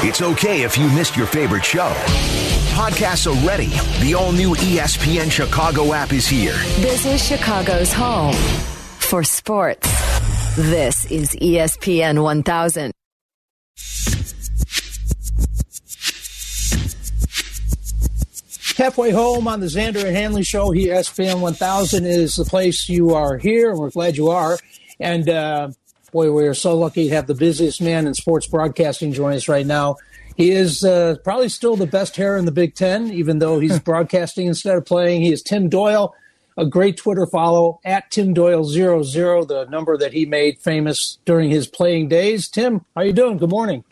It's okay if you missed your favorite show. Podcasts are ready. The all new ESPN Chicago app is here. This is Chicago's home for sports. This is ESPN 1000. Halfway home on the Xander and Hanley show here, ESPN 1000 is the place you are here, and we're glad you are. And uh, boy, we are so lucky to have the busiest man in sports broadcasting join us right now. He is uh, probably still the best hair in the Big Ten, even though he's broadcasting instead of playing. He is Tim Doyle, a great Twitter follow at Tim Doyle00, the number that he made famous during his playing days. Tim, how you doing? Good morning.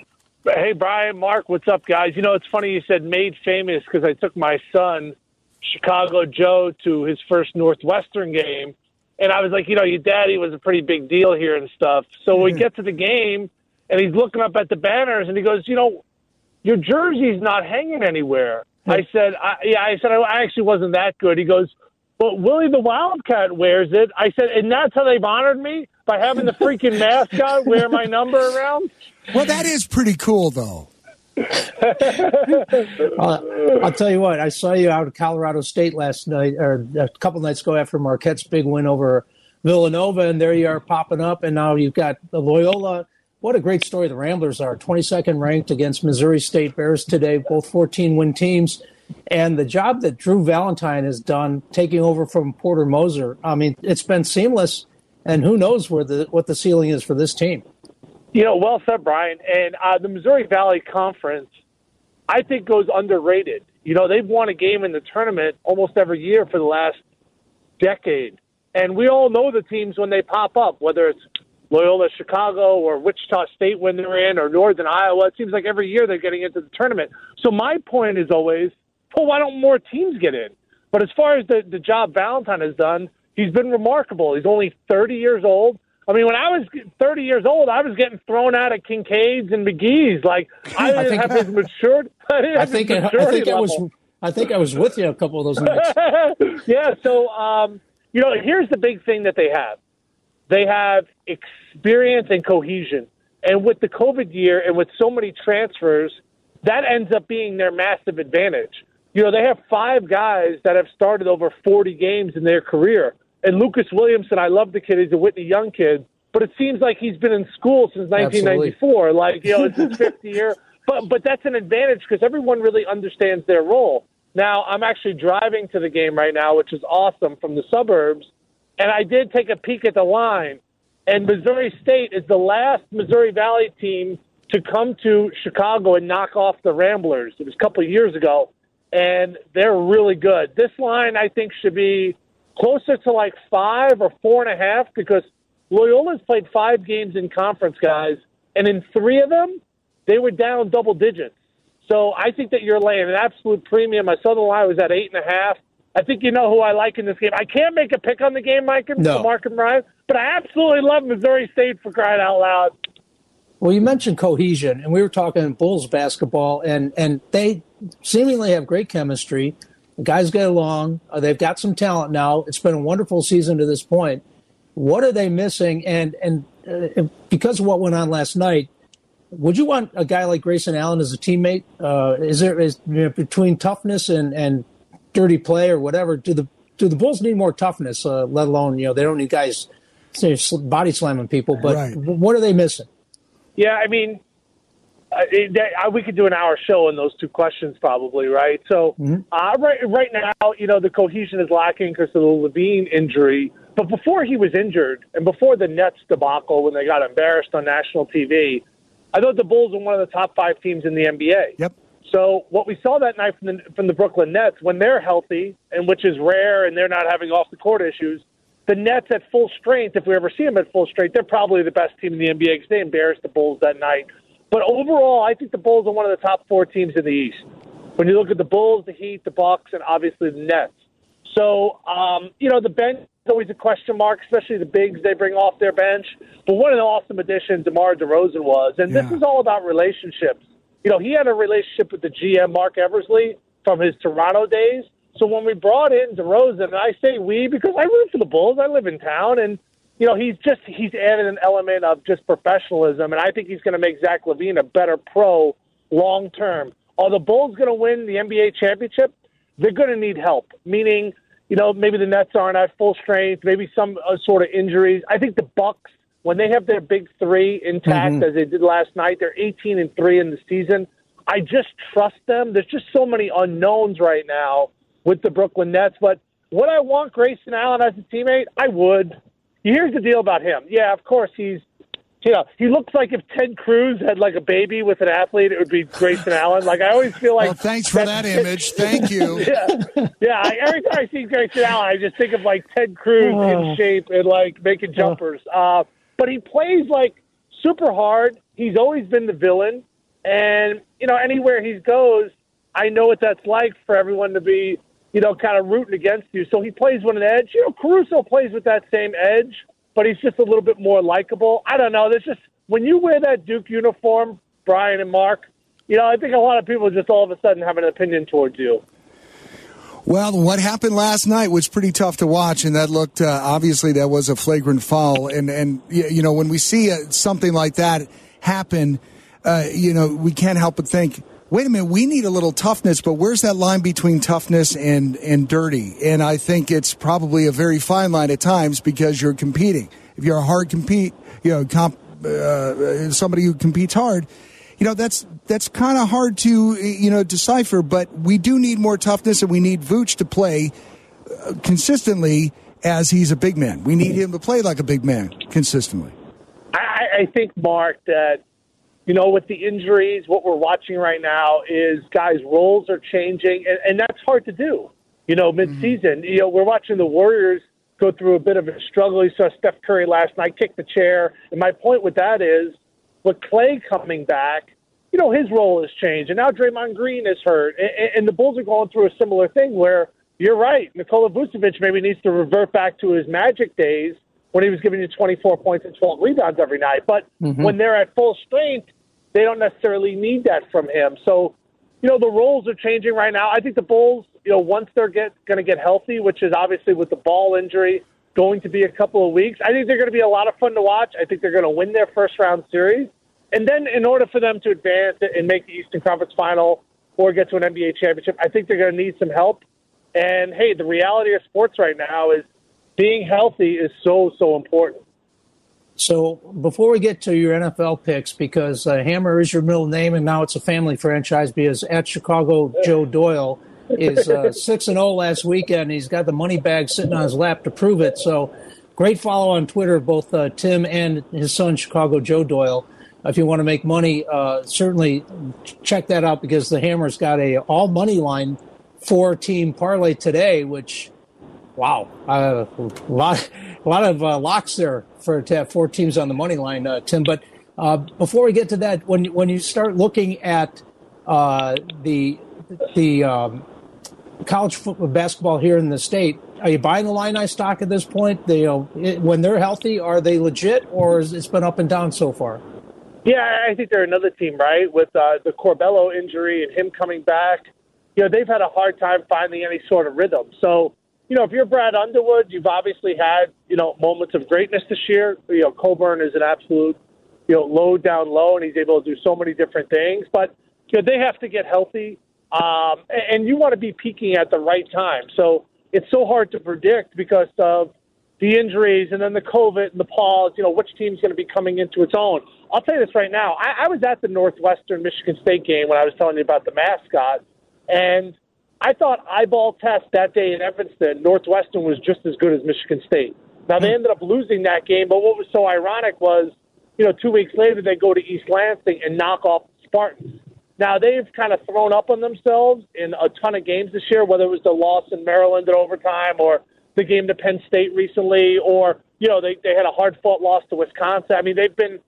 Hey, Brian, Mark, what's up, guys? You know, it's funny you said made famous because I took my son, Chicago Joe, to his first Northwestern game. And I was like, you know, your daddy was a pretty big deal here and stuff. So we hmm. get to the game, and he's looking up at the banners, and he goes, you know, your jersey's not hanging anywhere. Hmm. I said, I, yeah, I said, I, I actually wasn't that good. He goes, but Willie the Wildcat wears it. I said, and that's how they've honored me by having the freaking mascot wear my number around. Well, that is pretty cool, though. Uh, I'll tell you what, I saw you out at Colorado State last night, or a couple nights ago after Marquette's big win over Villanova, and there you are popping up, and now you've got Loyola. What a great story the Ramblers are. 22nd ranked against Missouri State Bears today, both 14 win teams. And the job that Drew Valentine has done taking over from Porter Moser, I mean, it's been seamless, and who knows where the what the ceiling is for this team. You know, well said, Brian. And uh, the Missouri Valley Conference, I think, goes underrated. You know, they've won a game in the tournament almost every year for the last decade. And we all know the teams when they pop up, whether it's Loyola Chicago or Wichita State when they're in or Northern Iowa. It seems like every year they're getting into the tournament. So my point is always, well, why don't more teams get in? But as far as the, the job Valentine has done, he's been remarkable. He's only 30 years old. I mean, when I was 30 years old, I was getting thrown out of Kincade's and McGee's. Like I didn't think- have his matured. I, didn't I think I, I think I was. I think I was with you a couple of those nights. yeah. So, um, you know, here's the big thing that they have. They have experience and cohesion. And with the COVID year and with so many transfers, that ends up being their massive advantage. You know, they have five guys that have started over 40 games in their career. And Lucas Williamson, I love the kid. He's a Whitney Young kid. But it seems like he's been in school since 1994. Like, you know, it's his fifth year. But, but that's an advantage because everyone really understands their role. Now, I'm actually driving to the game right now, which is awesome from the suburbs. And I did take a peek at the line. And Missouri State is the last Missouri Valley team to come to Chicago and knock off the Ramblers. It was a couple of years ago. And they're really good. This line, I think, should be closer to like five or four and a half because Loyola's played five games in conference, guys. And in three of them, they were down double digits. So I think that you're laying an absolute premium. I saw the line was at eight and a half. I think you know who I like in this game. I can't make a pick on the game, Mike and No. Mark and Brian, but I absolutely love Missouri State for crying out loud. Well, you mentioned cohesion, and we were talking Bulls basketball, and and they seemingly have great chemistry. The guys get along. Uh, they've got some talent now. It's been a wonderful season to this point. What are they missing? And and uh, because of what went on last night, would you want a guy like Grayson Allen as a teammate? Uh, is there is you know, between toughness and and dirty play or whatever? Do the do the Bulls need more toughness? Uh, let alone you know they don't need guys say, body slamming people. But Right. what are they missing? Yeah, I mean, uh, uh, we could do an hour show on those two questions probably, right? So uh, right right now, you know, the cohesion is lacking because of the LaVine injury. But before he was injured, and before the Nets debacle when they got embarrassed on national TV, I thought the Bulls were one of the top five teams in the NBA. Yep. So what we saw that night from the from the Brooklyn Nets when they're healthy, and which is rare, and they're not having off the court issues. The Nets at full strength, if we ever see them at full strength, they're probably the best team in the NBA because they embarrassed the Bulls that night. But overall, I think the Bulls are one of the top four teams in the East. When you look at the Bulls, the Heat, the Bucks, and obviously the Nets. So, um, you know, the bench is always a question mark, especially the bigs they bring off their bench. But what an awesome addition DeMar DeRozan was. And Yeah. this is all about relationships. You know, he had a relationship with the GM, Marc Eversley, from his Toronto days. So when we brought in DeRozan, and I say we because I root for the Bulls, I live in town, and you know he's just he's added an element of just professionalism, and I think he's going to make Zach LaVine a better pro long term. Are the Bulls going to win the NBA championship? They're going to need help, meaning, you know, maybe the Nets aren't at full strength, maybe some uh, sort of injuries. I think the Bucks, when they have their big three intact mm-hmm. as they did last night, they're 18 and 3 in the season. I just trust them. There's just so many unknowns right now with the Brooklyn Nets, but would I want Grayson Allen as a teammate? I would. Here's the deal about him. Yeah, of course he's you know, he looks like if Ted Cruz had like a baby with an athlete, it would be Grayson Allen. Like I always feel like. Well, thanks for that image. Thank you. yeah, yeah. I, every time I see Grayson Allen, I just think of like Ted Cruz in oh. shape and like making oh. jumpers. Uh, but he plays like super hard. He's always been the villain, and you know, anywhere he goes, I know what that's like for everyone to be, you know, kind of rooting against you. So he plays with an edge. You know, Caruso plays with that same edge but he's just a little bit more likable. I don't know. There's just when you wear that Duke uniform, Brian and Mark, you know, I think a lot of people just all of a sudden have an opinion towards you. Well, what happened last night was pretty tough to watch, and that looked uh, obviously that was a flagrant foul. And and you know when we see uh, something like that happen, uh, you know we can't help but think wait a minute, we need a little toughness, but where's that line between toughness and, and dirty? And I think it's probably a very fine line at times because you're competing. If you're a hard compete, you know, comp, uh, somebody who competes hard, you know, that's, that's kind of hard to, you know, decipher, but we do need more toughness and we need Vooch to play uh, consistently as he's a big man. We need him to play like a big man consistently. I, I think, Mark, that you know, with the injuries, what we're watching right now is guys' roles are changing, and, and that's hard to do. You know, midseason, mm-hmm. you know, we're watching the Warriors go through a bit of a struggle. You saw Steph Curry last night kick the chair, and my point with that is, with Clay coming back, you know, his role has changed, and now Draymond Green is hurt, and, and the Bulls are going through a similar thing where you're right, Nikola Vucevic maybe needs to revert back to his Magic days when he was giving you 24 points and 12 rebounds every night. But mm-hmm. when they're at full strength, they don't necessarily need that from him. So, you know, the roles are changing right now. I think the Bulls, you know, once they're get going to get healthy, which is obviously with the ball injury going to be a couple of weeks, I think they're going to be a lot of fun to watch. I think they're going to win their first round series. And then in order for them to advance and make the Eastern Conference final or get to an NBA championship, I think they're going to need some help. And hey, the reality of sports right now is being healthy is so, so important. So before we get to your NFL picks, because uh, Hammer is your middle name, and now it's a family franchise because at Chicago Joe Doyle is uh, six and zero oh last weekend. He's got the money bag sitting on his lap to prove it. So great follow on Twitter, both uh, Tim and his son Chicago Joe Doyle. If you want to make money, uh, certainly check that out because the Hammer's got a all money line four team parlay today, which wow, uh, a lot a lot of uh, locks there for to have four teams on the money line, uh, Tim. But uh, before we get to that, when when you start looking at uh, the the um, college football basketball here in the state, are you buying the Illini stock at this point? They, you know, it, when they're healthy, are they legit, or has it been up and down so far? Yeah, I think they're another team, right? With uh, the Curbelo injury and him coming back, you know, they've had a hard time finding any sort of rhythm. So you know, if you're Brad Underwood, you've obviously had, you know, moments of greatness this year. You know, Cockburn is an absolute, you know, low down low, and he's able to do so many different things. But, you know, they have to get healthy, um, and you want to be peaking at the right time. So it's so hard to predict because of the injuries and then the COVID and the pause, you know, which team's going to be coming into its own. I'll tell you this right now. I, I was at the Northwestern Michigan State game when I was telling you about the mascot, and – I thought eyeball test that day in Evanston, Northwestern was just as good as Michigan State. Now they hmm. ended up losing that game, but what was so ironic was, you know, two weeks later they go to East Lansing and knock off the Spartans. Now they've kind of thrown up on themselves in a ton of games this year, whether it was the loss in Maryland in overtime or the game to Penn State recently, or you know they they had a hard fought loss to Wisconsin. I mean they've been.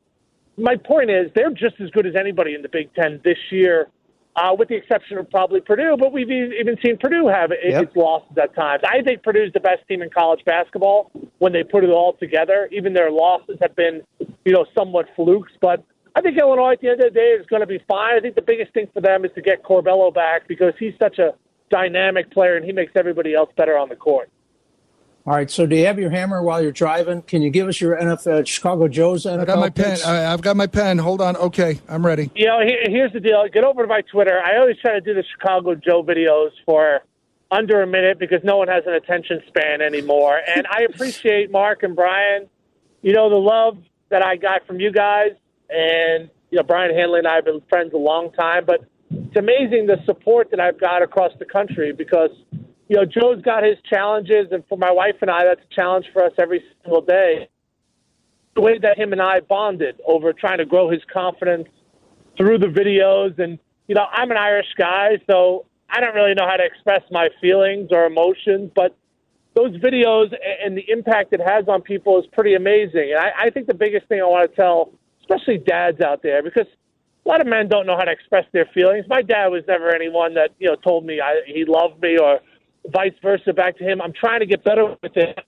My point is they're just as good as anybody in the Big Ten this year uh, with the exception of probably Purdue. But we've even seen Purdue have it, yep. its losses at times. I think Purdue's the best team in college basketball when they put it all together. Even their losses have been, you know, somewhat flukes. But I think Illinois at the end of the day is going to be fine. I think the biggest thing for them is to get Curbelo back because he's such a dynamic player and he makes everybody else better on the court. All right. So, do you have your hammer while you're driving? Can you give us your NFL uh, Chicago Joe's NFL? I got my pen. picks? I, I've got my pen. Hold on. Okay, I'm ready. You know, here, here's the deal. Get over to my Twitter. I always try to do the Chicago Joe videos for under a minute because no one has an attention span anymore. And I appreciate Mark and Brian. You know the love that I got from you guys, and you know Brian Hanley and I have been friends a long time. But it's amazing the support that I've got across the country because you know Joe's got his challenges, and for my wife and I, that's a challenge for us every single day. The way that him and I bonded over trying to grow his confidence through the videos, and you know I'm an Irish guy, so I don't really know how to express my feelings or emotions, but those videos and the impact it has on people is pretty amazing. And I, I think the biggest thing I want to tell, especially dads out there, because a lot of men don't know how to express their feelings. My dad was never anyone that you know told me I, he loved me or vice versa back to him. I'm trying to get better with it.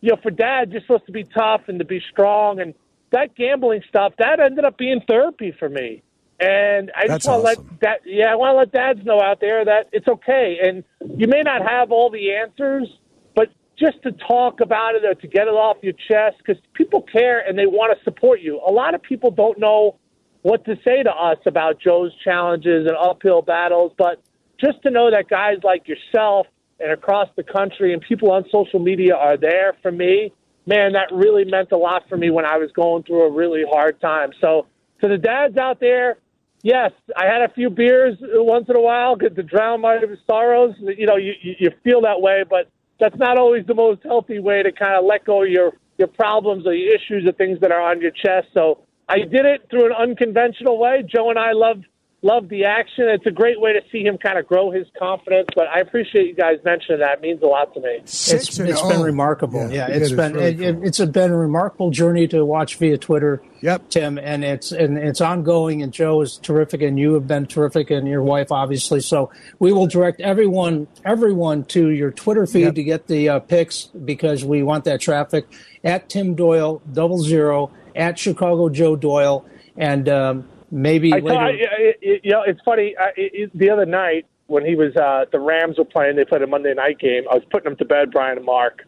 You know, for dad, you're supposed to be tough and to be strong, and that gambling stuff that ended up being therapy for me. And I That's just want to awesome. let that yeah, I want to let dads know out there that it's okay, and you may not have all the answers, but just to talk about it or to get it off your chest, because people care and they want to support you. A lot of people don't know what to say to us about Joe's challenges and uphill battles, but just to know that guys like yourself and across the country and people on social media are there for me, man, that really meant a lot for me when I was going through a really hard time. So to the dads out there, yes, I had a few beers once in a while to drown my sorrows. You know, you, you feel that way, but that's not always the most healthy way to kind of let go of your your problems or your issues or things that are on your chest. So I did it through an unconventional way. Joe and I love love the action. It's a great way to see him kind of grow his confidence. But I appreciate you guys mentioning that. It means a lot to me. Six it's, and it's oh. been remarkable. Yeah, it it's is been really it, cool. it's been a remarkable journey to watch via Twitter. Yep. Tim, and it's and it's ongoing. And Joe is terrific, and you have been terrific, and your wife obviously. So we will direct everyone everyone to your Twitter feed Yep. to get the uh, pics because we want that traffic at Tim Doyle double zero at Chicago Joe Doyle, and um, maybe I later. thought, you know, it's funny. I, it, the other night when he was, uh, the Rams were playing. They played a Monday night game. I was putting him to bed, Brian and Mark,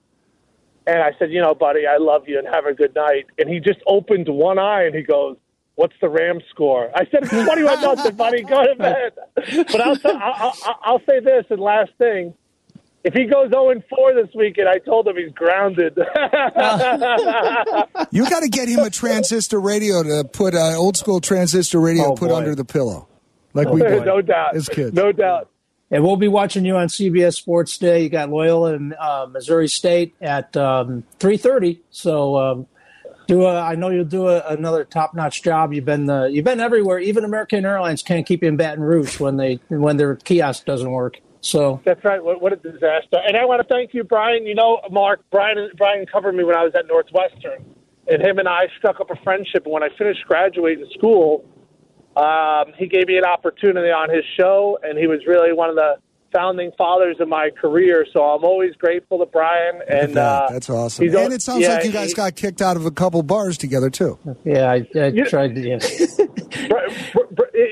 and I said, you know, buddy, I love you and have a good night. And he just opened one eye and he goes, "What's the Rams score?" I said, "It's twenty-one nothing, buddy. Go to bed." But I'll, t- I'll, I'll, I'll say this and last thing. If he goes 0 4 this weekend, I told him he's grounded. You got to get him a transistor radio to put uh, old school transistor radio Oh, put boy. under the pillow, like we did no doubt. as kids. No doubt. And we'll be watching you on CBS Sports Day. You got Loyola and uh, Missouri State at um, three thirty. So um, do a, I know you'll do a, another top notch job. You've been uh, you've been everywhere. Even American Airlines can't keep you in Baton Rouge when they when their kiosk doesn't work. So That's right. What, what a disaster! And I want to thank you, Brian. You know, Mark, Brian, Brian covered me when I was at Northwestern, and him and I struck up a friendship. And when I finished graduating school, um, he gave me an opportunity on his show, and he was really one of the founding fathers of my career. So I'm always grateful to Brian. And Yeah, uh, that's awesome. he's al- And it sounds yeah, like you guys he- got kicked out of a couple bars together too. yeah, I, I You- tried. To, yeah.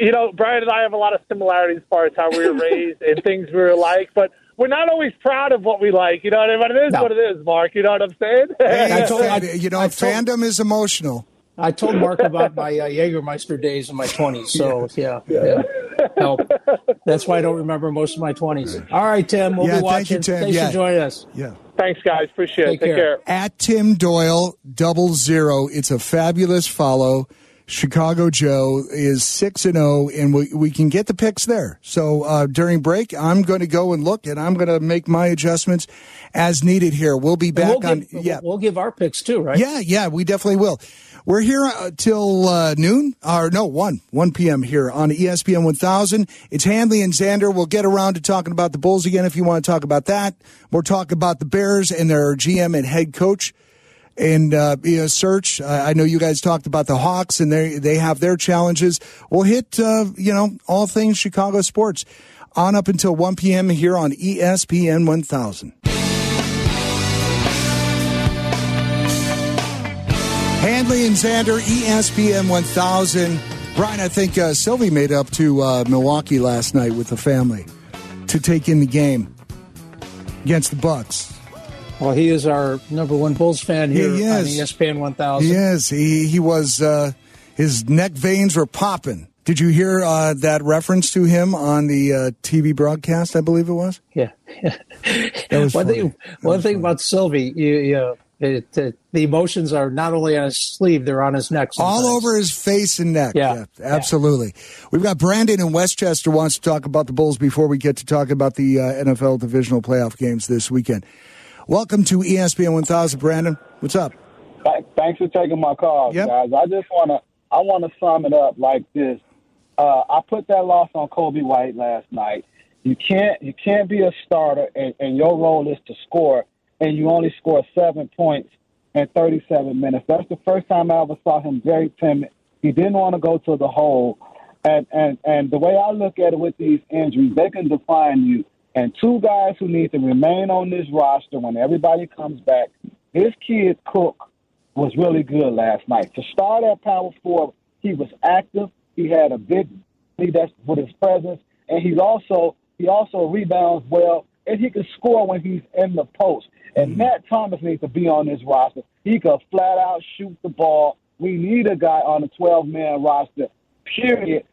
You know, Brian and I have a lot of similarities as far as how we were raised and things we were like, but we're not always proud of what we like. You know what I mean? But it is No. what it is, Mark. You know what I'm saying? Hey, I told- I- you know, I told- fandom is emotional. I told Mark about my uh, Jägermeister days in my 20s. So, yeah, yeah. Help. That's why I don't remember most of my 20s. All right, Tim. We'll Yeah, be thank you. Tim. Thanks Yeah. for joining us. Yeah. Thanks, guys. Appreciate Take it. Take care. care. At Tim Doyle, double zero. It's a fabulous follow. Chicago Joe is six and zero, and we we can get the picks there. So uh, during break, I'm going to go and look, and I'm going to make my adjustments as needed. Here, we'll be back we'll on. give, yeah, we'll give our picks too, right? Yeah, yeah, we definitely will. We're here uh, till uh, noon, or no, 1, 1 p.m. here on ESPN 1000. It's Hanley and Xander. We'll get around to talking about the Bulls again if you want to talk about that. We'll talk about the Bears and their GM and head coach and uh, you know, search. I know you guys talked about the Hawks and they they have their challenges. We'll hit uh, you know all things Chicago sports on up until 1 p.m. here on ESPN 1000. Hanley and Xander, ESPN 1000. Brian, I think uh, Silvy made up to uh, Milwaukee last night with the family to take in the game against the Bucks. Well, he is our number one Bulls fan here He on. ESPN 1000. He is. He he was. Uh, his neck veins were popping. Did you hear uh, that reference to him on the uh, TV broadcast? I believe it was. Yeah. that was one funny. thing, one thing about Sylvie, you, you, it, it, the emotions are not only on his sleeve, they're on his neck. All over his face and neck. Yeah. absolutely. We've got Brandon in Westchester wants to talk about the Bulls before we get to talk about the uh, NFL divisional playoff games this weekend. Welcome to ESPN 1000, Brandon. What's up? Thanks for taking my call, Yep. guys. I just want to I want to sum it up like this. Uh, I put that loss on Coby White last night. You can't you can't be a starter and, and your role is to score, and you only score seven points in 37 minutes. That's the first time I ever saw him very timid. He didn't want to go to the hole, and and and the way I look at it with these injuries, they can define you. And two guys who need to remain on this roster when everybody comes back. this kid Cook was really good last night. To start at power forward, he was active. He had a big lead that's with his presence, and he's also he also rebounds well, and he can score when he's in the post. And Matt Thomas needs to be on this roster. He could flat out shoot the ball. We need a guy on a 12 man roster. Period.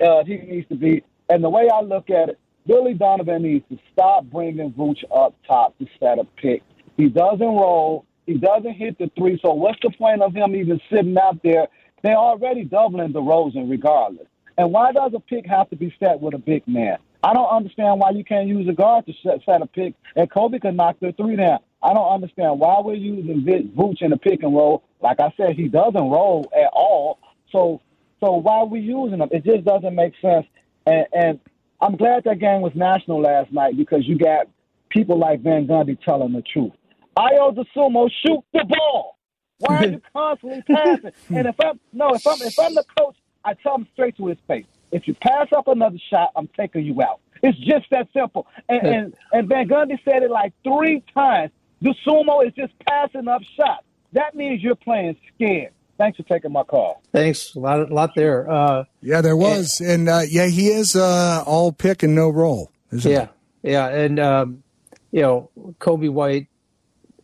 Uh, he needs to be. And the way I look at it, Billy Donovan needs to stop bringing Vooch up top to set a pick. He doesn't roll. He doesn't hit the three. So what's the point of him even sitting out there? They're already doubling the DeRozan regardless. And why does a pick have to be set with a big man? I don't understand why you can't use a guard to set, set a pick, and Coby can knock the three down. I don't understand why we're using Vic Vooch in the pick and roll. Like I said, he doesn't roll at all. So, so why are we using him? It just doesn't make sense. And, and I'm glad that game was national last night because you got people like Van Gundy telling the truth. Ayo Dosunmu, shoot the ball. Why are you constantly passing? And if I'm no, if I'm if I'm the coach, I tell him straight to his face. If you pass up another shot, I'm taking you out. It's just that simple. And and, and Van Gundy said it like three times. The sumo is just passing up shots. That means you're playing scared. Thanks for taking my call. Thanks. A lot, a lot there. Uh, Yeah, there was, and uh, yeah, he is uh, all pick and no roll. Isn't yeah. Yeah. And, um, you know, Coby White,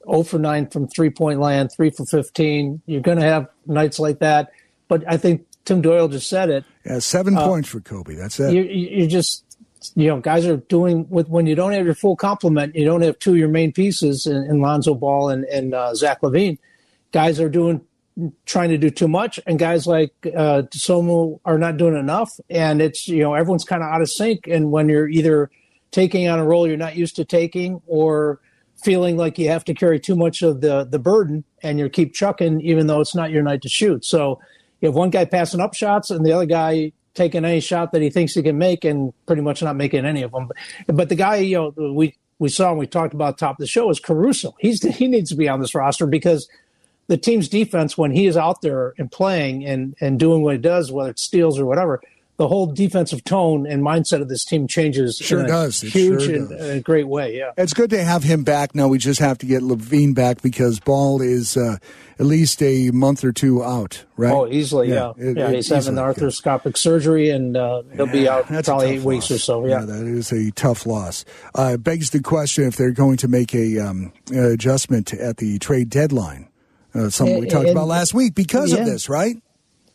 0 for 9 from three point land, 3 for 15. You're going to have nights like that. But I think Tim Doyle just said it. Yeah, seven points for Coby. That's it. you, you just you know guys are doing with when you don't have your full complement you don't have two of your main pieces in, in Lonzo Ball and, and uh, Zach LaVine guys are doing trying to do too much and guys like uh, Somu are not doing enough and it's you know everyone's kind of out of sync and when you're either taking on a role you're not used to taking or feeling like you have to carry too much of the the burden and you keep chucking even though it's not your night to shoot so you have one guy passing up shots and the other guy taking any shot that he thinks he can make and pretty much not making any of them. But, but the guy, you know, we we saw and we talked about top of the show is Caruso. He's he needs to be on this roster because the team's defense when he is out there and playing and and doing what he does, whether it's steals or whatever, the whole defensive tone and mindset of this team changes. Sure in a does. It huge sure and does. a great way. Yeah. It's good to have him back. Now we just have to get LaVine back because Ball is uh, at least a month or two out, right? Oh, easily, yeah. it- Yeah, it- he's having easily, the yeah. surgery, and uh, he'll be out That's a probably tough eight weeks or so. Yeah. that is a tough loss. Uh, it begs the question if they're going to make a um, uh, adjustment at the trade deadline. Uh, something we talked and- about last week because of this, right?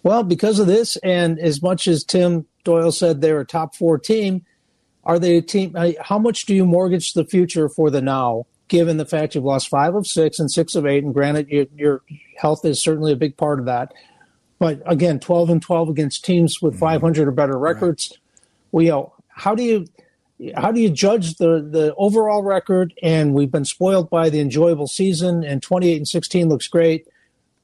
Well, because of this, and as much as Tim Doyle said they're a top four team, are they a team? uh, How much do you mortgage the future for the now, given the fact you've lost five of six and six of eight? And granted, your, your health is certainly a big part of that. But again, 12 and 12 against teams with 500 or better records. Well, you know, how do you. How do you judge the, the overall record? And we've been spoiled by the enjoyable season, and 28 and 16 looks great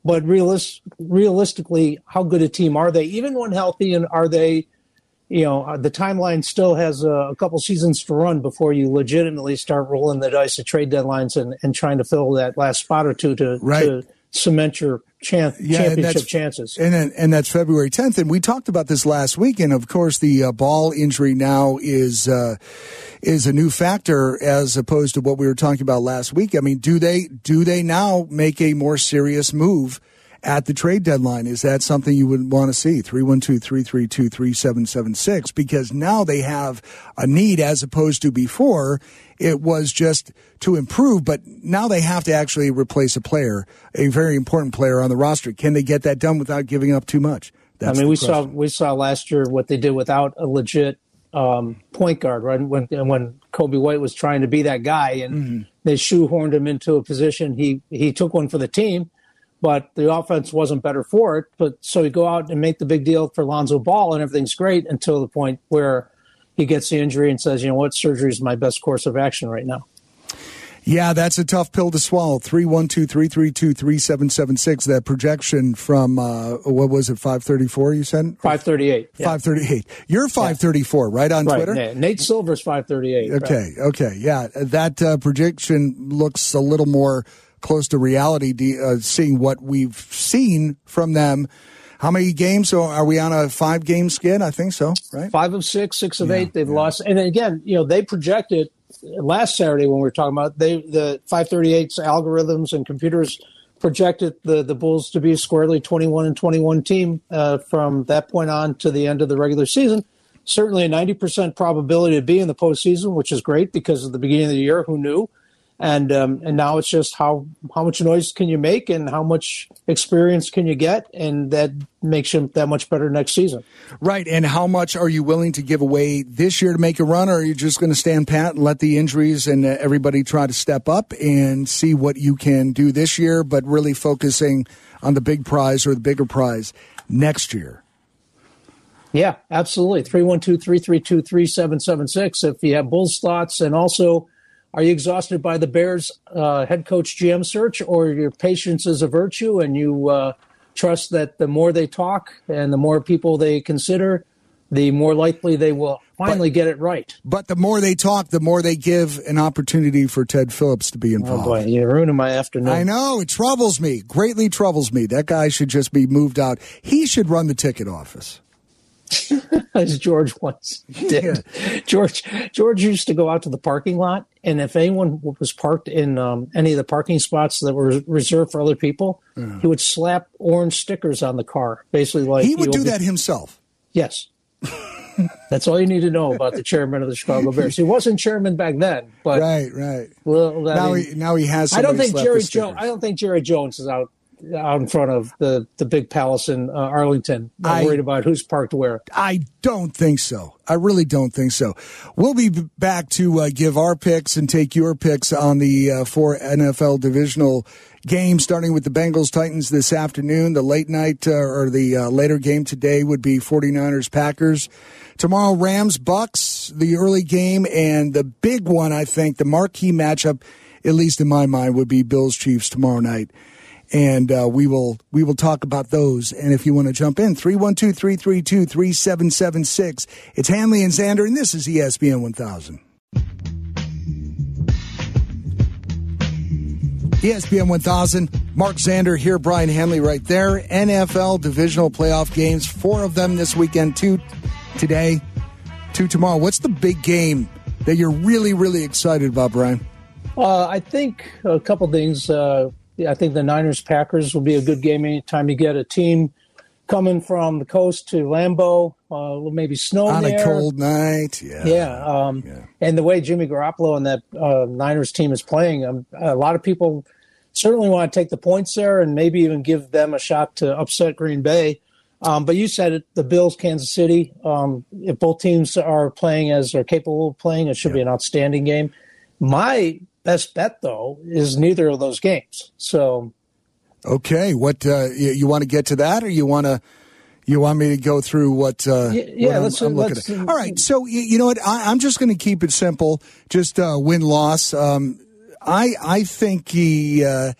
but realist, realistically, how good a team are they? Even when healthy, and are they? You know, uh, the timeline still has a, a couple seasons to run before you legitimately start rolling the dice at trade deadlines and, and trying to fill that last spot or two to, Right. to cement your chan- Yeah, championship that's- chances. And then- and that's February 10th. And we talked about this last week. And of course, the uh, ball injury now is uh, is a new factor as opposed to what we were talking about last week. I mean, do they do they now make a more serious move at the trade deadline. Is that something you would want to see? 312 332 3776 because now they have a need as opposed to before. It was just to improve, but now they have to actually replace a player, a very important player on the roster. Can they get that done without giving up too much? That's I mean, we question. saw we saw last year what they did without a legit um, point guard, right? When when Coby White was trying to be that guy, and mm-hmm. they shoehorned him into a position. He he took one for the team, but the offense wasn't better for it. But so you go out and make the big deal for Lonzo Ball, and everything's great until the point where he gets the injury and says, you know what, surgery is my best course of action right now. Yeah, that's a tough pill to swallow. 312 332 3776. That projection from, uh, what was it, 534 you said? 538. Yeah. 538. You're 534, yeah. right, on right, Twitter? Yeah. Nate Silver's 538. Okay, right. okay. Yeah, that uh, projection looks a little more close to reality, uh, seeing what we've seen from them. How many games? So are we on a five game skid? I think so, right? Five of six, six of yeah, eight. They've lost. And again, you know, they projected last Saturday when we were talking about they the 538's algorithms and computers projected the the Bulls to be squarely 21 and 21 team uh, from that point on to the end of the regular season. Certainly a 90% probability to be in the postseason, which is great because at the beginning of the year, who knew? And um, and now it's just how how much noise can you make and how much experience can you get, and that makes you that much better next season. Right, and how much are you willing to give away this year to make a run, or are you just going to stand pat and let the injuries and uh, everybody try to step up and see what you can do this year, but really focusing on the big prize or the bigger prize next year? Yeah, absolutely. 312 332 3776. If you have Bulls thoughts and also are you exhausted by the Bears uh, head coach GM search, or your patience is a virtue and you uh, trust that the more they talk and the more people they consider, the more likely they will finally but, get it right. But the more they talk, the more they give an opportunity for Ted Phillips to be involved. Oh boy, you're ruining my afternoon. I know it troubles me, greatly troubles me. That guy should just be moved out. He should run the ticket office. as George once did. Yeah. George George used to go out to the parking lot, and if anyone was parked in um, any of the parking spots that were reserved for other people, he would slap orange stickers on the car, basically like he would do that himself. Yes. That's all you need to know about the chairman of the Chicago Bears. He wasn't chairman back then, but right, right. Well, now mean, he now he has. I don't think Jerry Jones. I don't think Jerry Jones is out out in front of the, the big palace in uh, Arlington. I'm worried about who's parked where. I don't think so. I really don't think so. We'll be back to uh, give our picks and take your picks on the uh, four NFL divisional games, starting with the Bengals Titans this afternoon. The late night uh, or the uh, later game today would be 49ers Packers. Tomorrow, Rams Bucks, the early game, and the big one, I think, the marquee matchup, at least in my mind, would be Bills Chiefs tomorrow night and uh, we will we will talk about those. And if you want to jump in, 312-332-3776. It's Hanley and Xander, and this is ESPN 1000. ESPN 1000, Mark Xander here, Brian Hanley right there. NFL divisional playoff games, four of them this weekend, two today, two tomorrow. What's the big game that you're really, really excited about, Brian? Uh, I think a couple things. Uh, I think the Niners Packers will be a good game anytime you get a team coming from the coast to Lambeau, uh, maybe snow on there. a cold night. Yeah, yeah. Um, yeah. And the way Jimmy Garoppolo and that uh, Niners team is playing, um, a lot of people certainly want to take the points there and maybe even give them a shot to upset Green Bay. Um, but you said it, the Bills, Kansas City. Um, if both teams are playing as are capable of playing, it should yeah. be an outstanding game. My best bet though is neither of those games. So, okay, what uh, you, you want to get to that, or you want to? You want me to go through what? Uh, yeah, what let's. I'm, I'm let's at. All right, so you, you know what? I, am just going to keep it simple. Just uh, win loss. Um, I I think he. Uh,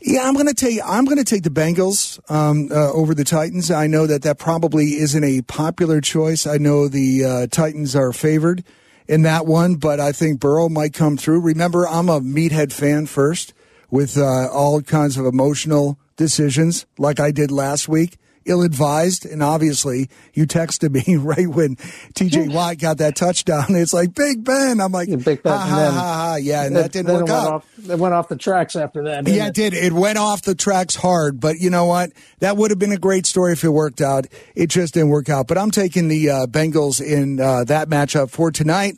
yeah, I'm going to take I'm going to take the Bengals um, uh, over the Titans. I know that that probably isn't a popular choice. I know the uh, Titans are favored in that one, but I think Burrow might come through. Remember, I'm a meathead fan first with uh, all kinds of emotional decisions like I did last week. Ill advised. And obviously, you texted me right when TJ Watt got that touchdown. It's like Big Ben. I'm like, Big Ben. Ha, ha, ha, ha. Yeah, and that didn't work out. Off, it went off the tracks after that. Yeah, it? it did. It went off the tracks hard. But you know what? That would have been a great story if it worked out. It just didn't work out. But I'm taking the uh, Bengals in uh, that matchup for tonight.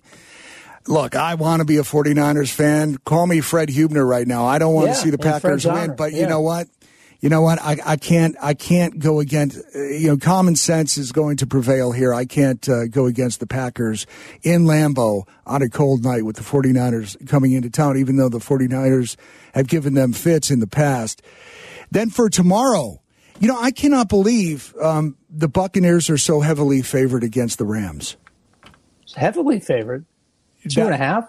Look, I want to be a 49ers fan. Call me Fred Hubner right now. I don't want yeah, to see the Packers win, but yeah. you know what? You know what? I, I can't. I can't go against. You know, common sense is going to prevail here. I can't uh, go against the Packers in Lambeau on a cold night with the 49ers coming into town. Even though the 49ers have given them fits in the past. Then for tomorrow, you know, I cannot believe um, the Buccaneers are so heavily favored against the Rams. Heavily favored. Two and a half.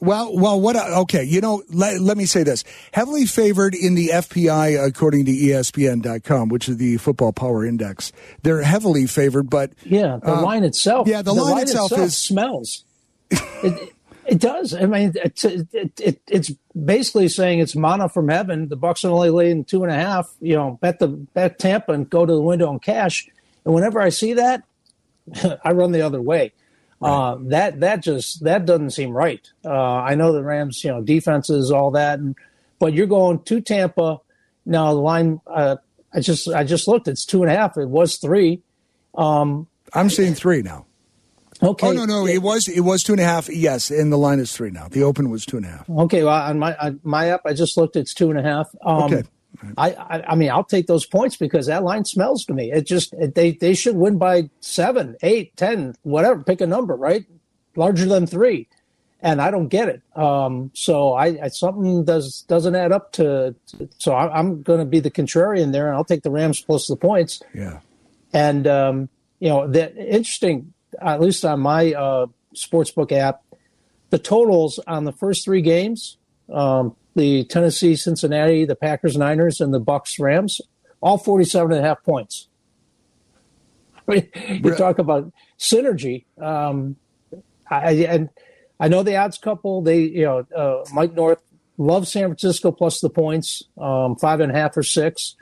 Well, well, what? Okay, you know, let, let me say this: heavily favored in the FPI, according to ESPN.com, which is the Football Power Index. They're heavily favored, but yeah, the um, line itself. Yeah, the, the line, line, itself, itself is smells. it, it does. I mean, it's it, it, it's basically saying it's manna from heaven. The Bucks are only laying two and a half. You know, bet the bet Tampa and go to the window and cash. And whenever I see that, I run the other way. Right. Uh, that that just that doesn't seem right. Uh, I know the Rams, you know, defenses, all that, and, but you're going to Tampa now. The line, uh, I just I just looked. It's two and a half. It was three. Um, I'm seeing three now. Okay. Oh no, no, it was it was two and a half. Yes, and the line is three now. The open was two and a half. Okay, well on my on my app, I just looked. It's two and a half. Um, okay. I, I, I mean I'll take those points because that line smells to me. It just it, they they should win by seven, eight, ten, whatever. Pick a number, right? Larger than three, and I don't get it. Um, so I, I something does doesn't add up to. to so I, am going to be the contrarian there, and I'll take the Rams plus the points. Yeah, and um, you know the interesting, at least on my uh, sportsbook app, the totals on the first three games. Um, the Tennessee, Cincinnati, the Packers, Niners, and the Bucks, Rams, all 47 and a half points. you talk about synergy. Um, I, and I know the odds couple. They, you know, uh, Mike North loves San Francisco plus the points, um, five and a half or six.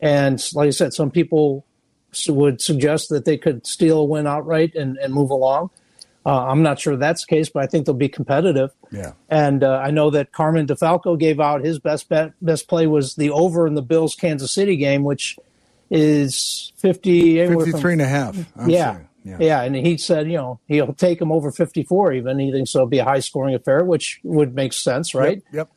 And like I said, some people would suggest that they could steal a win outright and, and move along. Uh, I'm not sure that's the case, but I think they'll be competitive. Yeah. And uh, I know that Carmen DeFalco gave out his best bet, best play was the over in the Bills Kansas City game, which is 50, 53 from, and a half. I'm yeah. Yeah. yeah. And he said, you know, he'll take him over 54 even. He thinks it'll be a high scoring affair, which would make sense, right? Yep. yep.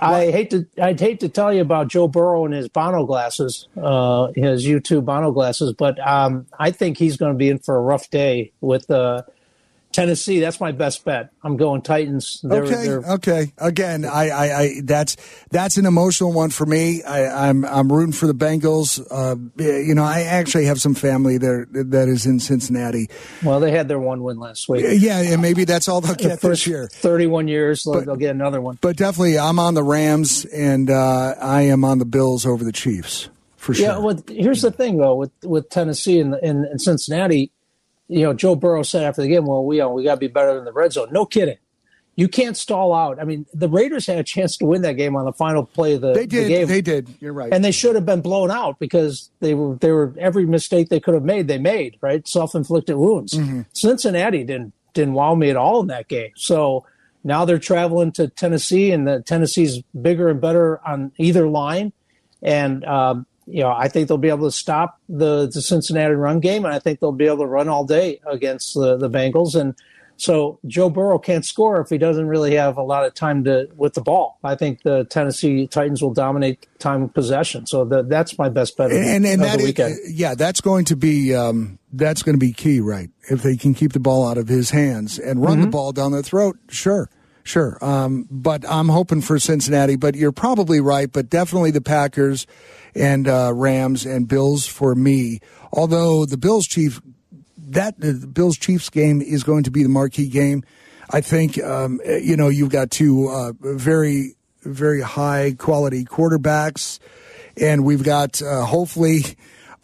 I hate to I'd hate to tell you about Joe Burrow and his Bono glasses, uh, his U2 Bono glasses, but um, I think he's going to be in for a rough day with uh, Tennessee. That's my best bet. I'm going Titans. They're, okay, they're, okay. Again, I, I, I, that's that's an emotional one for me. I, am I'm, I'm rooting for the Bengals. Uh, you know, I actually have some family there that is in Cincinnati. Well, they had their one win last week. Yeah, and maybe that's all they'll get the this year. 31 years, but, they'll get another one. But definitely, I'm on the Rams, and uh, I am on the Bills over the Chiefs for sure. Yeah. Well, here's the thing though with with Tennessee and, and, and Cincinnati you know, Joe Burrow said after the game, "Well, we uh, we got to be better than the red zone." No kidding. You can't stall out. I mean, the Raiders had a chance to win that game on the final play of the, they did, the game. They did. You're right. And they should have been blown out because they were they were every mistake they could have made. They made right self inflicted wounds. Mm-hmm. Cincinnati didn't didn't wow me at all in that game. So now they're traveling to Tennessee, and the Tennessee's bigger and better on either line. And um, you know, I think they'll be able to stop the, the Cincinnati run game, and I think they'll be able to run all day against the, the Bengals. And so Joe Burrow can't score if he doesn't really have a lot of time to with the ball. I think the Tennessee Titans will dominate time of possession. So the, that's my best bet. And, and, and that is, yeah, that's going to be um, that's going to be key, right? If they can keep the ball out of his hands and run mm-hmm. the ball down their throat, sure. Sure. Um, but I'm hoping for Cincinnati, but you're probably right. But definitely the Packers and uh, Rams and Bills for me. Although the Bills Chief, that uh, Bills Chiefs game is going to be the marquee game. I think, um, you know, you've got two uh, very, very high quality quarterbacks, and we've got uh, hopefully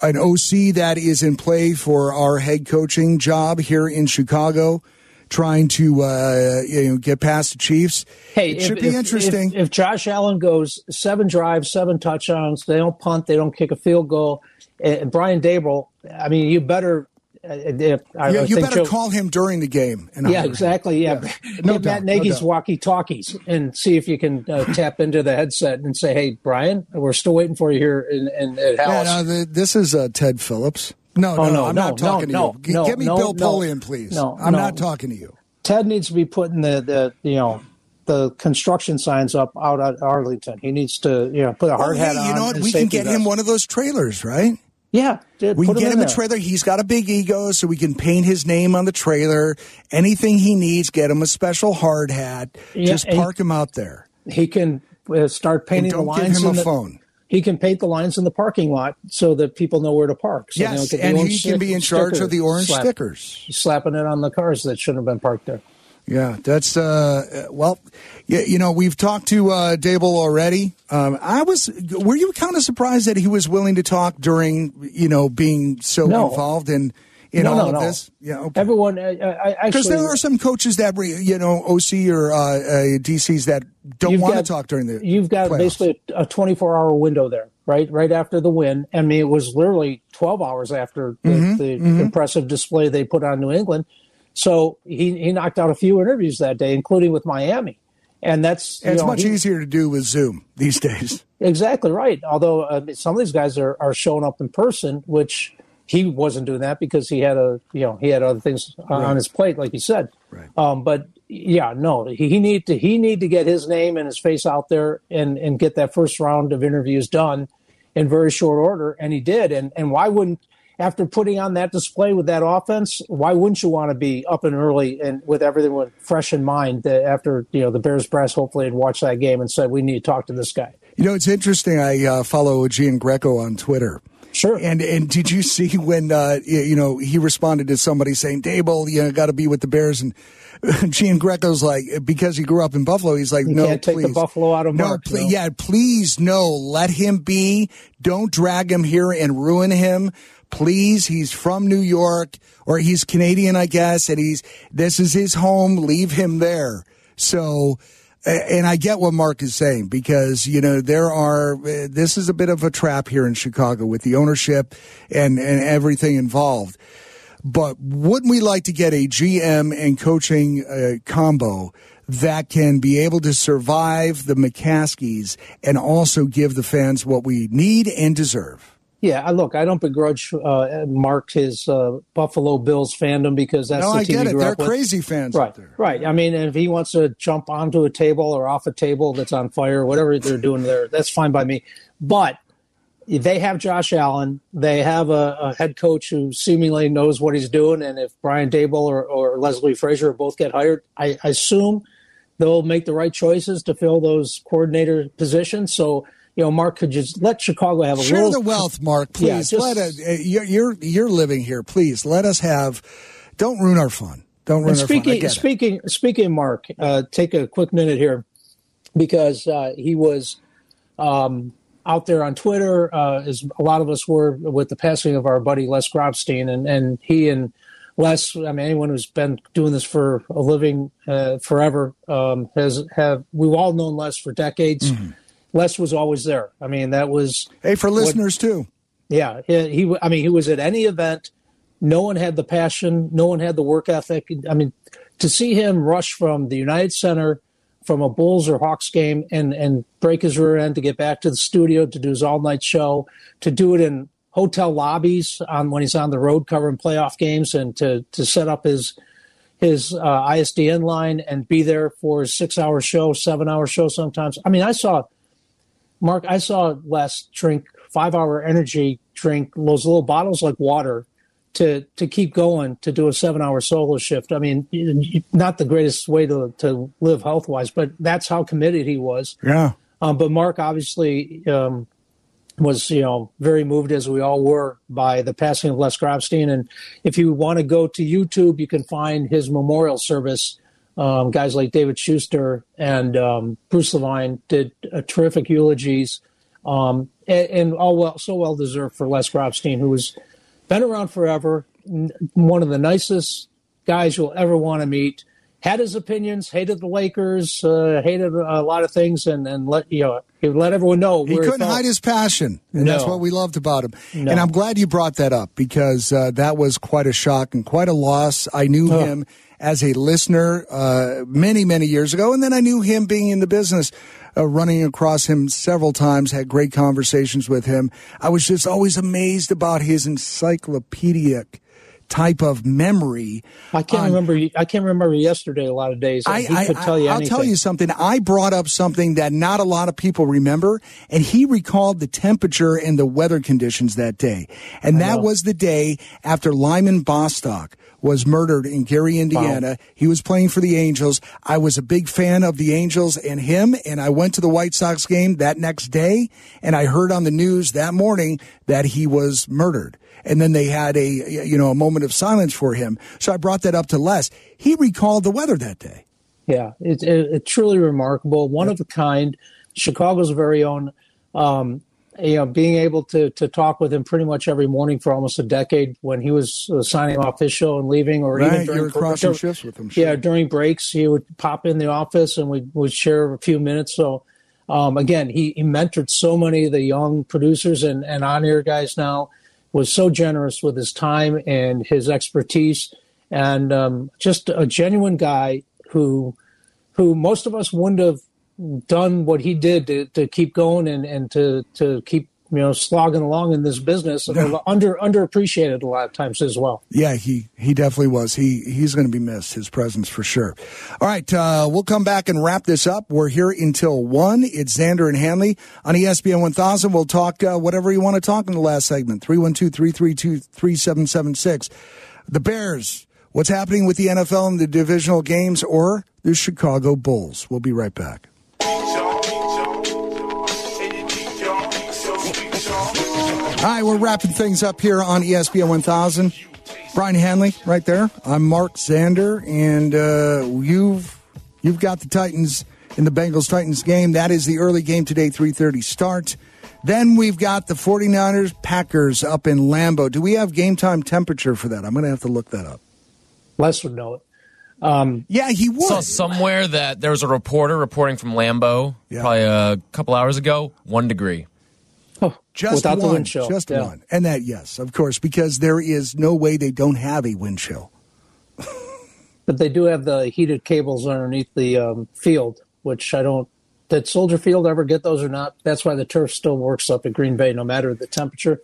an OC that is in play for our head coaching job here in Chicago trying to uh, you know get past the Chiefs. Hey, it should if, be if, interesting. If, if, Josh Allen goes seven drives, seven touchdowns, they don't punt, they don't kick a field goal, And Brian Daboll, I mean, you better. Uh, I You, better Joe- call him during the game. And Yeah, exactly. Yeah, No get doubt, Matt no Nagy's doubt. walkie-talkies and see if you can uh, tap into the headset and say, "Hey, Brian, we're still waiting for you here at Yeah, no, the, this is uh, Ted Phillips. No, Oh, no, no, I'm no, not talking no, to you. No, Get me Bill. Polian, please. No, I'm no. not talking to you. Ted needs to be putting the, the you know the construction signs up out at Arlington. He needs to you know put a Oh, hard hat hey, on. you know what? We can get him one of those trailers, right? Yeah, dude, We can get in him a trailer. He's got a big ego, so we can paint his name on the trailer. Anything he needs, get him a special hard hat. Yeah, Just and- park him out there. He can uh, start painting the don't give lines. him in a the, phone. He can paint the lines in the parking lot so that people know where to park. So Yes, and he can be in charge of the orange slap- stickers. slapping it on the cars that shouldn't have been parked there. Yeah, that's uh, uh, well, you, you know, we've talked to uh, Daboll already. Um, I was, were you kind of surprised that he was willing to talk during, you know, being so No. involved in in no, all no, of no. this? Yeah, okay. Everyone, I, I, I Because there are some coaches that, re- you know, OC or uh, uh, DCs that don't want to talk during the. You've got playoffs. basically a 24 hour window there, right? Right after the win. I mean, it was literally 12 hours after the, Mm-hmm, the impressive display they put on New England. So he, he knocked out a few interviews that day, including with Miami. And that's you It's know, much he- easier to do with Zoom these days. Exactly right. Although uh, some of these guys are, are showing up in person, which he wasn't doing that because he had a you know he had other things on on his plate, like you said. Right. Um, but yeah, no, he, he need to he need to get his name and his face out there and and get that first round of interviews done in very short order, and he did. And and why wouldn't after putting on that display with that offense, why wouldn't you want to be up and early and with everything with- fresh in mind that after you know the Bears brass hopefully had watched that game and said we need to talk to this guy. You know, it's interesting. I uh, follow Giangreco on Twitter. Sure. And and did you see when uh, you know he responded to somebody saying, "Daboll, you know, got to be with the Bears," and Giangreco's like, because he grew up in Buffalo, he's like, You "No, can't take the please. Buffalo out of no, Mark, ple- no. yeah, please, no, let him be. Don't drag him here and ruin him." Please, he's from New York or he's Canadian, I guess, and he's this is his home. Leave him there. So, a- and I get what Mark is saying because you know there are uh, this is a bit of a trap here in Chicago with the ownership and and everything involved. But wouldn't we like to get a GM and coaching uh, combo that can be able to survive the McCaskeys and also give the fans what we need and deserve? Yeah, I- look, I don't begrudge uh, Mark his uh, Buffalo Bills fandom because that's No, the I team get it. They're up with. crazy fans Right, out there. right. I mean, if he wants to jump onto a table or off a table that's on fire, whatever they're doing there, that's fine by me. But they have Josh Allen. They have a, a head coach who seemingly knows what he's doing. And if Brian Daboll or, or Leslie Frazier both get hired, I, I assume they'll make the right choices to fill those coordinator positions. So, you know, Mark could just let Chicago have a Share little the wealth, Mark. Please Yeah, just- let. Uh, you're, you're you're living here. Please let us have. Don't ruin our fun. Don't ruin our fun. Speaking it. speaking speaking, Mark, uh, take a quick minute here because uh, he was um, out there on Twitter, uh, as a lot of us were with the passing of our buddy Les Grobstein, and and he and Les, I mean, anyone who's been doing this for a living uh, forever um, has have we've all known Les for decades. Mm-hmm. Les was always there. I mean, that was Hey, for listeners too. yeah, he, he. I mean, he was at any event. No one had the passion. No one had the work ethic. I mean, to see him rush from the United Center, from a Bulls or Hawks game, and and break his rear end to get back to the studio to do his all night show, to do it in hotel lobbies on when he's on the road covering playoff games, and to to set up his his uh, ISDN line and be there for his six hour show, seven hour show sometimes. I mean, I saw Mark, I saw Les drink five hour energy drink those little bottles like water to to keep going to do a seven hour solo shift. I mean, not the greatest way to to live health wise, but that's how committed he was. Yeah. Um, but Mark obviously um, was, you know, very moved as we all were by the passing of Les Grobstein. And if you want to go to YouTube, you can find his memorial service. Um, guys like David Schuster and um, Bruce Levine did uh, terrific eulogies, um, and, and all well, so well deserved for Les Grobstein, who has been around forever, n- one of the nicest guys you'll ever want to meet. had his opinions, hated the Lakers, uh, hated a lot of things, and, and let you know he let everyone know he couldn't hide his passion, and no. that's what we loved about him. No. And I'm glad you brought that up because uh, that was quite a shock and quite a loss. I knew oh. him as a listener uh, many many years ago, and then I knew him being in the business. Uh, running across him several times, had great conversations with him. I was just always amazed about his encyclopedic type of memory. I can't on, remember. I can't remember yesterday. A lot of days. I, he could tell you. I'll tell you something. I brought up something that not a lot of people remember, and he recalled the temperature and the weather conditions that day, and that was the day after Lyman Bostock was murdered in Gary, Indiana. Wow. He was playing for the Angels. I was a big fan of the Angels and him, and I went to the White Sox game that next day, and I heard on the news that morning that he was murdered and then they had a you know a moment of silence for him. So I brought that up to Les. He recalled the weather that day. Yeah, it's it, it, truly remarkable, one of a kind. Chicago's very own. Um, you know, being able to to talk with him pretty much every morning for almost a decade when he was uh, signing off his show and leaving, or right, even during crossing during, shifts with him. Sure. Yeah, during breaks, he would pop in the office and we would share a few minutes. So, um, again, he, he mentored so many of the young producers and, and on air guys now was so generous with his time and his expertise, and um, just a genuine guy who who most of us wouldn't have done what he did to, to keep going and, and to, to keep you know slogging along in this business no. under underappreciated a lot of times as well. Yeah he he definitely was. He he's going to be missed his presence for sure. All right uh, we'll come back and wrap this up. We're here until one. It's Zander and hanley on espn 1000 we'll talk uh, whatever you want to talk in the last segment. 312-332-3776 the bears. What's happening with the nfl in the divisional games or the chicago bulls? We'll be right back All right, we're wrapping things up here on ESPN 1000. Brian Hanley, right there. I'm Mark Zander, and uh, you've you've got the Titans in the Bengals Titans game. That is the early game today, 3:30 start. Then we've got the 49ers Packers up in Lambeau. Do we have game time temperature for that? I'm going to have to look that up. Les would know it. Um, yeah, he would. Saw somewhere that there was a reporter reporting from Lambeau yeah. probably a couple hours ago. One degree. Oh, just Without one, the wind chill. Just yeah. one. And that, yes, of course, because there is no way they don't have a wind chill. but they do have the heated cables underneath the um, field, which I don't. Did Soldier Field ever get those or not? That's why the turf still works up at Green Bay, no matter the temperature.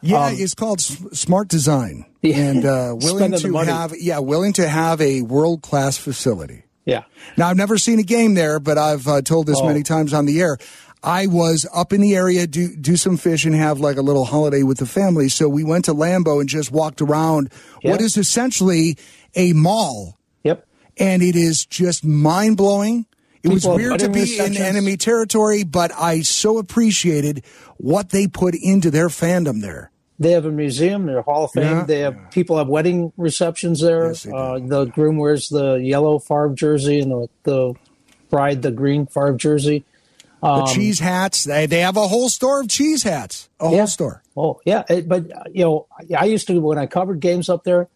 Yeah, um, it's called smart design, yeah. and uh, willing to have yeah, willing to have a world class facility. Yeah. Now I've never seen a game there, but I've uh, told this oh. many times on the air. I was up in the area, do do some fishing, and have like a little holiday with the family. So we went to Lambeau and just walked around yep. what is essentially a mall. Yep. And it is just mind blowing. It People was weird to be in enemy territory, but I so appreciated what they put into their fandom there. They have a museum, their Hall of Fame. Yeah. They have people have wedding receptions there. Yes, uh, the groom wears the yellow Favre jersey and the, the bride the green Favre jersey. Um, the cheese hats. They, they have a whole store of cheese hats. A yeah. whole store. Oh yeah, it, but you know, I used to when I covered games up there.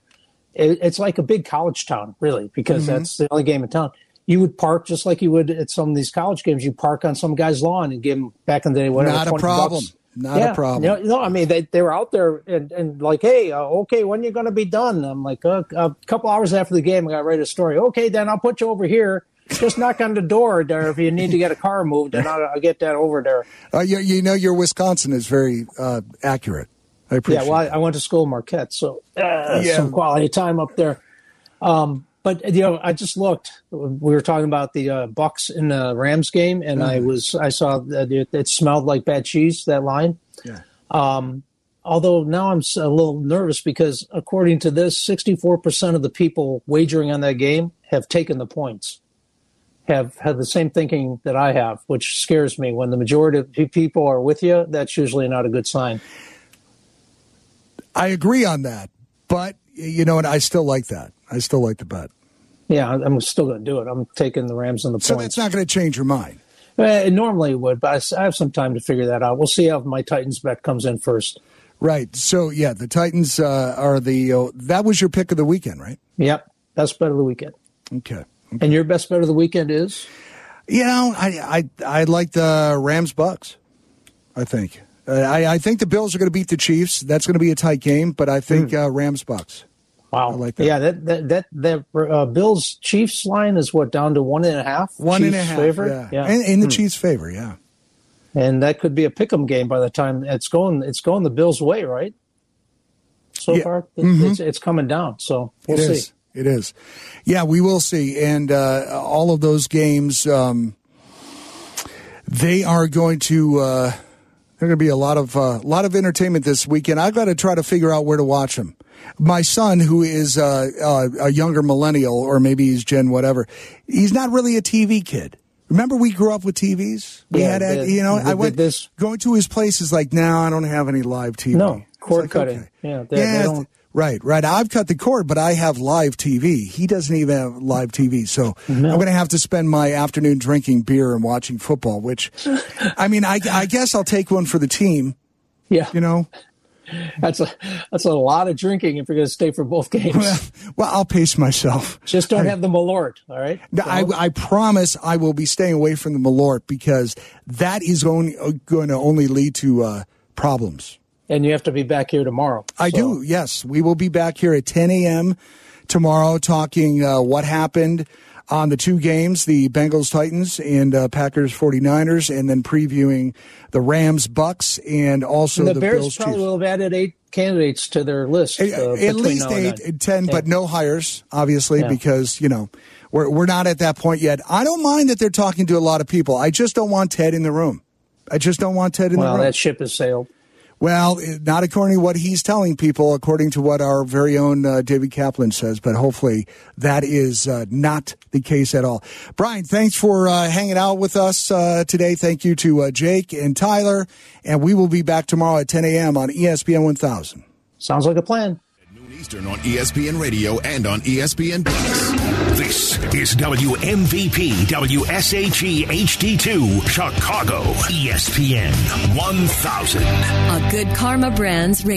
It, it's like a big college town, really, because mm-hmm. that's the only game in town. You would park just like you would at some of these college games. You park on some guy's lawn and give him back in the day whatever. Not a problem. Bucks. Not yeah. a problem. You know, no, I mean they, they were out there and, and like, hey, uh, okay, when are you going to be done? I'm like, uh, a couple hours after the game, I got to write a story. Okay, then I'll put you over here just knock on the door there if you need to get a car moved, and I'll, I'll get that over there. Uh, you, you, know, your Wisconsin is very uh, accurate. I appreciate. Yeah, well, I, I, went to school in Marquette, so uh, yeah. some quality time up there. Um, but you know, I just looked. We were talking about the uh, Bucs in the Rams game, and mm. I was I saw that it, it, smelled like bad cheese. That line. Yeah. Um, although now I'm a little nervous because according to this, 64% of the people wagering on that game have taken the points have had the same thinking that I have, which scares me. When the majority of people are with you, that's usually not a good sign. I agree on that, but you know what? I still like that. I still like the bet. Yeah, I'm still going to do it. I'm taking the Rams and the points. So that's not going to change your mind. Well, it normally would, but I have some time to figure that out. We'll see how my Titans bet comes in first. Right. So yeah, the Titans uh, are the. Uh, that was your pick of the weekend, right? Yep, best bet of the weekend. Okay. And your best bet of the weekend is? You know, I I I like the Rams Bucs. I think. Uh, I, I think the Bills are going to beat the Chiefs. That's going to be a tight game, but I think uh, Rams Bucs. Wow, I like that. Yeah, that that that, that uh, Bills Chiefs line is what down to one and a half. One and a half, favorite. yeah, in, in the Chiefs' favor, yeah. and that could be a pick'em game by the time it's going. It's going the Bills' way, right? So Yeah. far, It- Mhm. it's it's coming down. So we'll It see. is. It is. Yeah, we will see. And uh, all of those games, um, they are going to. Uh, there going to be a lot of uh, lot of entertainment this weekend. I've got to try to figure out where to watch them. My son, who is uh, uh, a younger millennial, or maybe he's Gen whatever, he's not really a TV kid. Remember, we grew up with TVs. We Yeah, had, the- you know, the- I went this- going to his place is like, now I don't have any live TV. No cord like, cutting. okay. Yeah, they, Yeah, they don't. Right, right. I've cut the cord, but I have live TV. He doesn't even have live TV. So I'm going to have to spend my afternoon drinking beer and watching football, which, I mean, I, I guess I'll take one for the team, Yeah, you know? that's a that's a lot of drinking if you're going to stay for both games. Well, well I'll pace myself. Just don't have the Malort. All right. No, I, I promise I will be staying away from the Malort because that is only, uh, going to only lead to uh, problems. And you have to be back here tomorrow. I So- do. Yes, we will be back here at 10 a.m. tomorrow talking uh, what happened on the two games, the Bengals Titans and uh, Packers 49ers, and then previewing the Rams Bucs and also And the, the, Bears Bills probably Chiefs. will have added eight candidates to their list. At, uh, at least eight, then. but no hires, obviously, Yeah. because you know we're we're not at that point yet. I don't mind that they're talking to a lot of people. I just don't want Ted in the room. I just don't want Ted in Well, the room. that ship has sailed. Well, not according to what he's telling people, according to what our very own uh, David Kaplan says, but hopefully that is uh, not the case at all. Brian, thanks for uh, hanging out with us uh, today. Thank you to uh, Jake and Tyler, and we will be back tomorrow at 10 a.m. on ESPN 1000. Sounds like a plan. Eastern on ESPN Radio and on ESPN Plus. This is WMVP WSHE HD2 Chicago ESPN 1000. A Good Karma Brands radio.